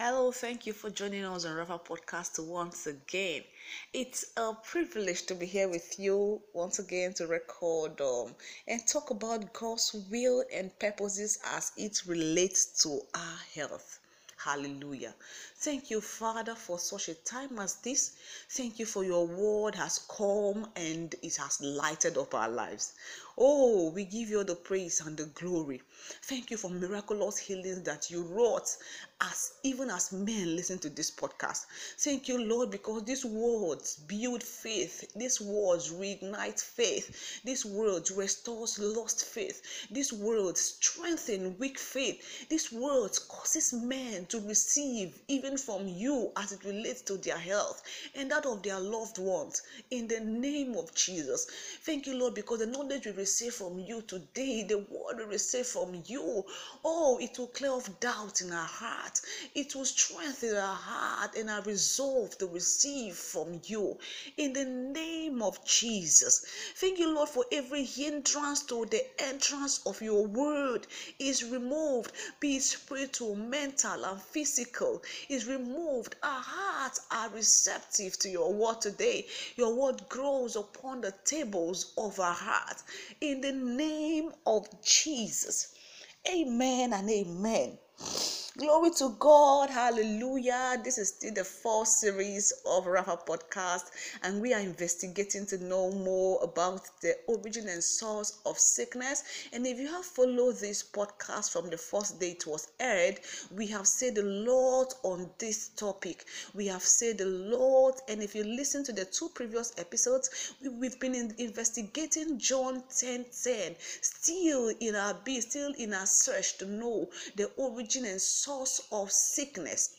Hello, thank you for joining us on Rafa Podcast once again. It's a privilege to be here with you once again to record um, and talk about God's will and purposes as it relates to our health. Hallelujah. Thank you, Father, for such a time as this. Thank you for your word has come and it has lighted up our lives. Oh, we give you the praise and the glory. Thank you for miraculous healings that you wrought as even as men listen to this podcast. Thank you, Lord, because these words build faith. These words reignite faith. These words restores lost faith. These words strengthen weak faith. These words causes men to receive even from you as it relates to their health and that of their loved ones. In the name of Jesus. Thank you, Lord, because the knowledge we receive from you today, the word we receive from you, oh, it will clear off doubt in our heart. It will strengthen our heart and our resolve to receive from you. In the name of Jesus. Thank you, Lord, for every hindrance to the entrance of your word is removed, be it spiritual, mental, and physical, is removed. Our hearts are receptive to your word today. Your word grows upon the tables of our heart. In the name of Jesus. Amen and amen. Glory to God. Hallelujah. This is still the fourth series of Rafa podcast, and we are investigating to know more about the origin and source of sickness. And if you have followed this podcast from the first day it was aired, we have said a lot on this topic. We have said a lot, and if you listen to the two previous episodes, we, have been investigating John 10 10, still in our be still in our search to know the origin and source source of sickness.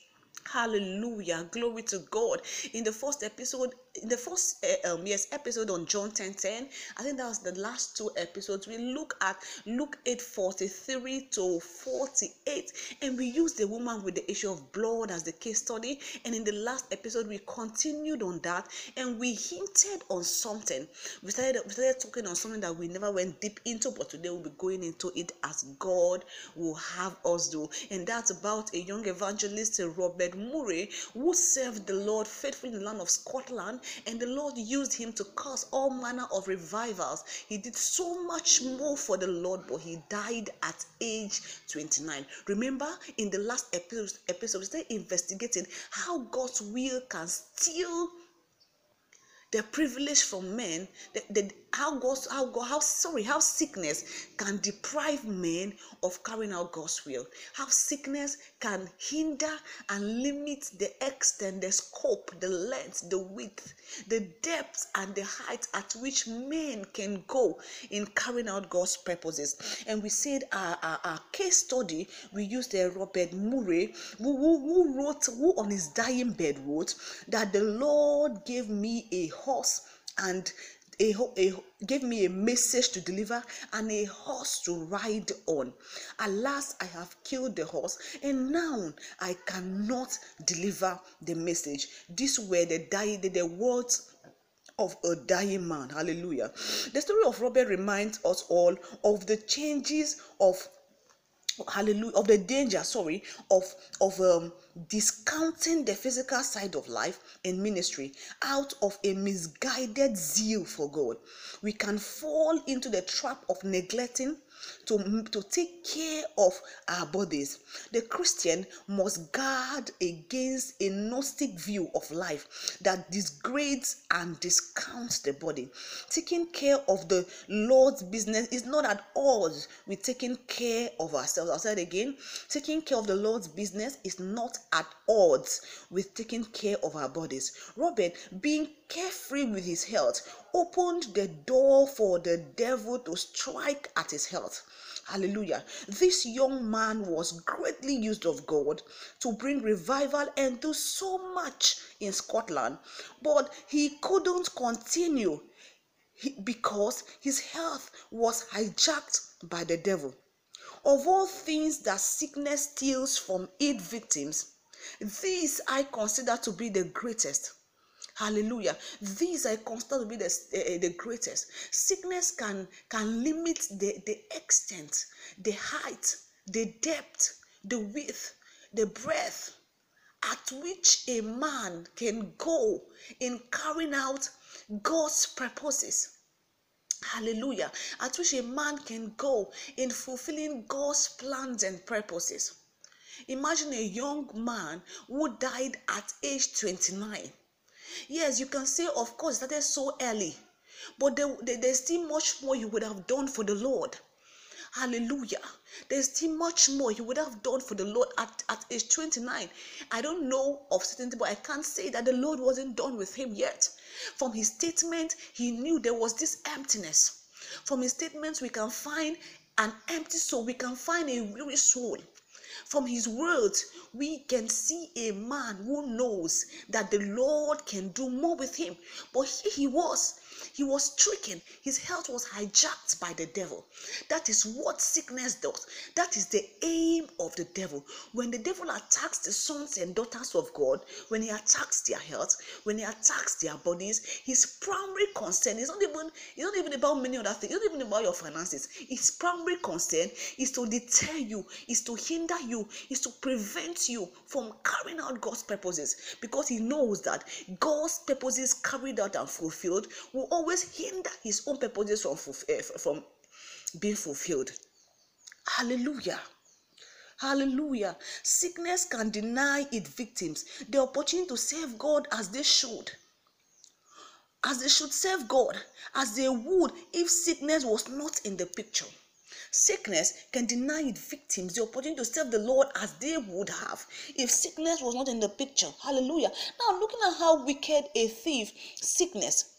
Hallelujah. Glory to God. In the first episode, in the first uh, um, yes episode on John 10 10, I think that was the last two episodes. We look at Luke 8 43 to 48, and we used the woman with the issue of blood as the case study. And in the last episode, we continued on that and we hinted on something. We started, we started talking on something that we never went deep into, but today we'll be going into it as God will have us do. And that's about a young evangelist, Robert Murray, who served the Lord faithfully in the land of Scotland and the Lord used him to cause all manner of revivals. He did so much more for the Lord, but he died at age 29. Remember, in the last episode, episode we started investigating how God's will can still the privilege from men, the, the, how God's how God how sorry how sickness can deprive men of carrying out God's will. How sickness can hinder and limit the extent, the scope, the length, the width, the depth, and the height at which men can go in carrying out God's purposes. And we said our, our, our case study we used the Robert Murray who, who, who wrote who on his dying bed wrote that the Lord gave me a horse and a, a, gave me a message to deliver and a horse to ride on. Alas, I have killed the horse, and now I cannot deliver the message. These were the, the, the words of a dying man. Hallelujah. The story of Robert reminds us all of the changes of hallelujah of the danger sorry of of um discounting the physical side of life and ministry out of a misguided zeal for god. We can fall into the trap of neglecting to, to take care of our bodies. The Christian must guard against a Gnostic view of life that degrades and discounts the body. Taking care of the Lord's business is not at odds with taking care of ourselves. I'll say it again. Taking care of the Lord's business is not at odds with taking care of our bodies. Robert, being carefree with his health, opened the door for the devil to strike at his health. Hallelujah. This young man was greatly used of God to bring revival and do so much in Scotland, but he couldn't continue because his health was hijacked by the devil. Of all things that sickness steals from its victims, these I consider to be the greatest. Hallelujah. These are consider to be the, uh, the greatest. Sickness can can limit the, the extent, the height, the depth, the width, the breadth, at which a man can go in carrying out God's purposes. Hallelujah. At which a man can go in fulfilling God's plans and purposes. Imagine a young man who died at age 29. Yes, you can say, of course, that is so early, but there, there, there's still much more you would have done for the Lord. Hallelujah. There's still much more you would have done for the Lord at, at age 29. I don't know of certainty, but I can't say that the Lord wasn't done with him yet. From his statement, he knew there was this emptiness. From his statements, we can find an empty soul, we can find a weary soul. From his words, we can see a man who knows that the Lord can do more with him. But here he was he was stricken. His health was hijacked by the devil. That is what sickness does. That is the aim of the devil. When the devil attacks the sons and daughters of God, when he attacks their health, when he attacks their bodies, his primary concern is not even it's not even about many other things. It's not even about your finances. His primary concern is to deter you, is to hinder you, is to prevent you from carrying out God's purposes because he knows that God's purposes carried out and fulfilled will always hinder his own purposes from, uh, from being fulfilled. Hallelujah. Hallelujah. Sickness can deny its victims the opportunity to serve God as they should. As they should serve God, as they would if sickness was not in the picture. Sickness can deny its victims the opportunity to serve the Lord as they would have if sickness was not in the picture. Hallelujah. Now, looking at how wicked a thief sickness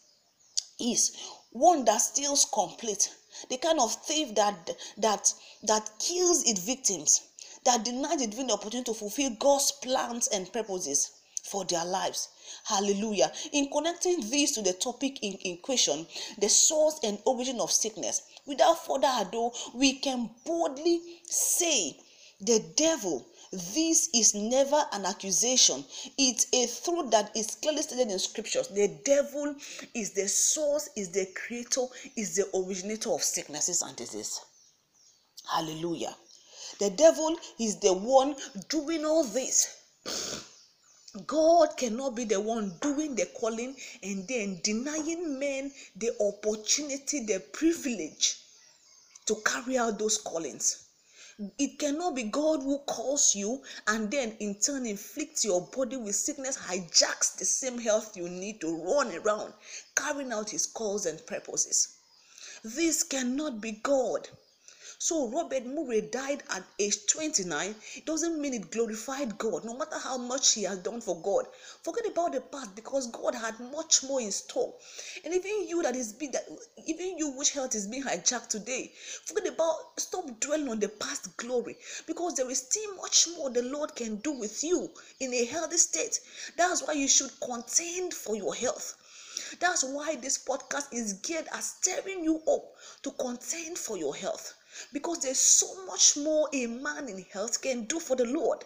is one that steals complete. The kind of thief that that that kills its victims that denies it the opportunity to fulfill god's plans and purposes for their lives. Hallelujah. In connecting this to the topic in, in question the source and origin of sickness without further ado we can boldly say the devil this is never an accusation. It's a truth that is clearly stated in scriptures. The devil is the source, is the creator, is the originator of sicknesses and disease. Hallelujah. The devil is the one doing all this. God cannot be the one doing the calling and then denying men the opportunity, the privilege to carry out those callings. It cannot be God who calls you and then in turn inflicts your body with sickness, hijacks the same health you need to run around, carrying out his calls and purposes. This cannot be God. So Robert Murray died at age 29. It doesn't mean it glorified God, no matter how much he has done for God. Forget about the past because God had much more in store. And even you that is being that even you which health is being hijacked today, forget about stop dwelling on the past glory because there is still much more the Lord can do with you in a healthy state. That's why you should contend for your health. That's why this podcast is geared at stirring you up to contend for your health because there's so much more a man in health can do for the Lord.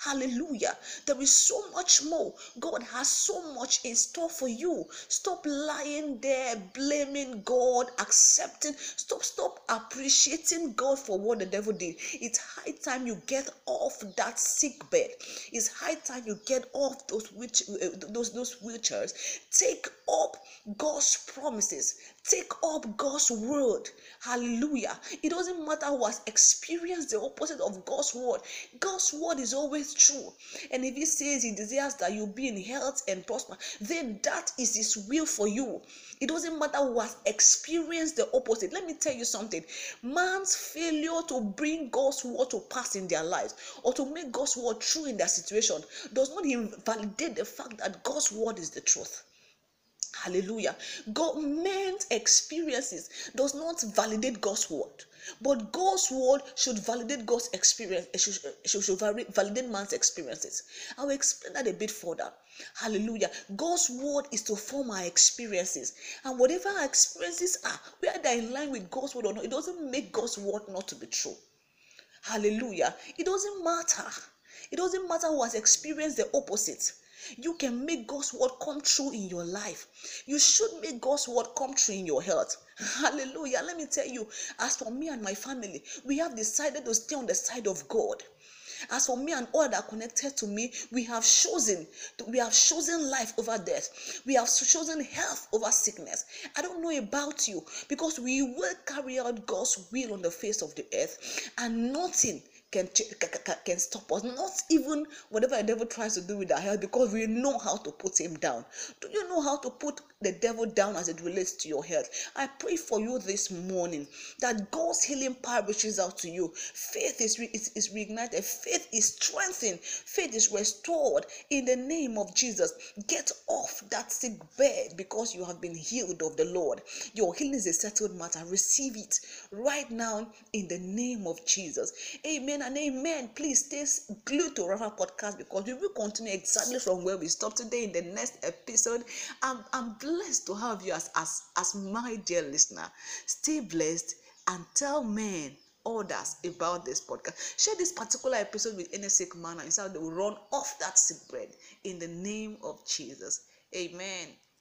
Hallelujah. There is so much more. God has so much in store for you. Stop lying there, blaming God, accepting. Stop, stop appreciating God for what the devil did. It's high time you get off that sick bed. It's high time you get off those which uh, those those wheelchairs. Take up God's promises. Take up God's word. Hallelujah. It doesn't matter who has experienced the opposite of God's word. God's word is always true. And if He says He desires that you be in health and prosper, then that is His will for you. It doesn't matter who has experienced the opposite. Let me tell you something man's failure to bring God's word to pass in their lives or to make God's word true in their situation does not invalidate the fact that God's word is the truth. Hallelujah. God man's experiences does not validate God's word. But God's word should validate God's experience, it should, it should validate man's experiences. I will explain that a bit further. Hallelujah. God's word is to form our experiences. And whatever our experiences are, whether they're in line with God's word or not, it doesn't make God's word not to be true. Hallelujah. It doesn't matter. It doesn't matter who has experienced the opposite. You can make God's word come true in your life. You should make God's word come true in your health. Hallelujah. Let me tell you, as for me and my family, we have decided to stay on the side of God. As for me and all that are connected to me, we have chosen, we have chosen life over death. We have chosen health over sickness. I don't know about you because we will carry out God's will on the face of the earth, and nothing can, can stop us. Not even whatever the devil tries to do with our health, because we know how to put him down. Do you know how to put the devil down as it relates to your health? I pray for you this morning that God's healing power reaches out to you. Faith is, re- is, is reignited, faith is strengthened, faith is restored in the name of Jesus. Get off that sick bed because you have been healed of the Lord. Your healing is a settled matter. Receive it right now in the name of Jesus. Amen amen and amen. Please stay glued to Rafa Podcast because we will continue exactly from where we stopped today in the next episode. I'm, I'm blessed to have you as, as, as my dear listener. Stay blessed and tell men others about this podcast. Share this particular episode with any sick man and so they will run off that sick bread in the name of Jesus. Amen.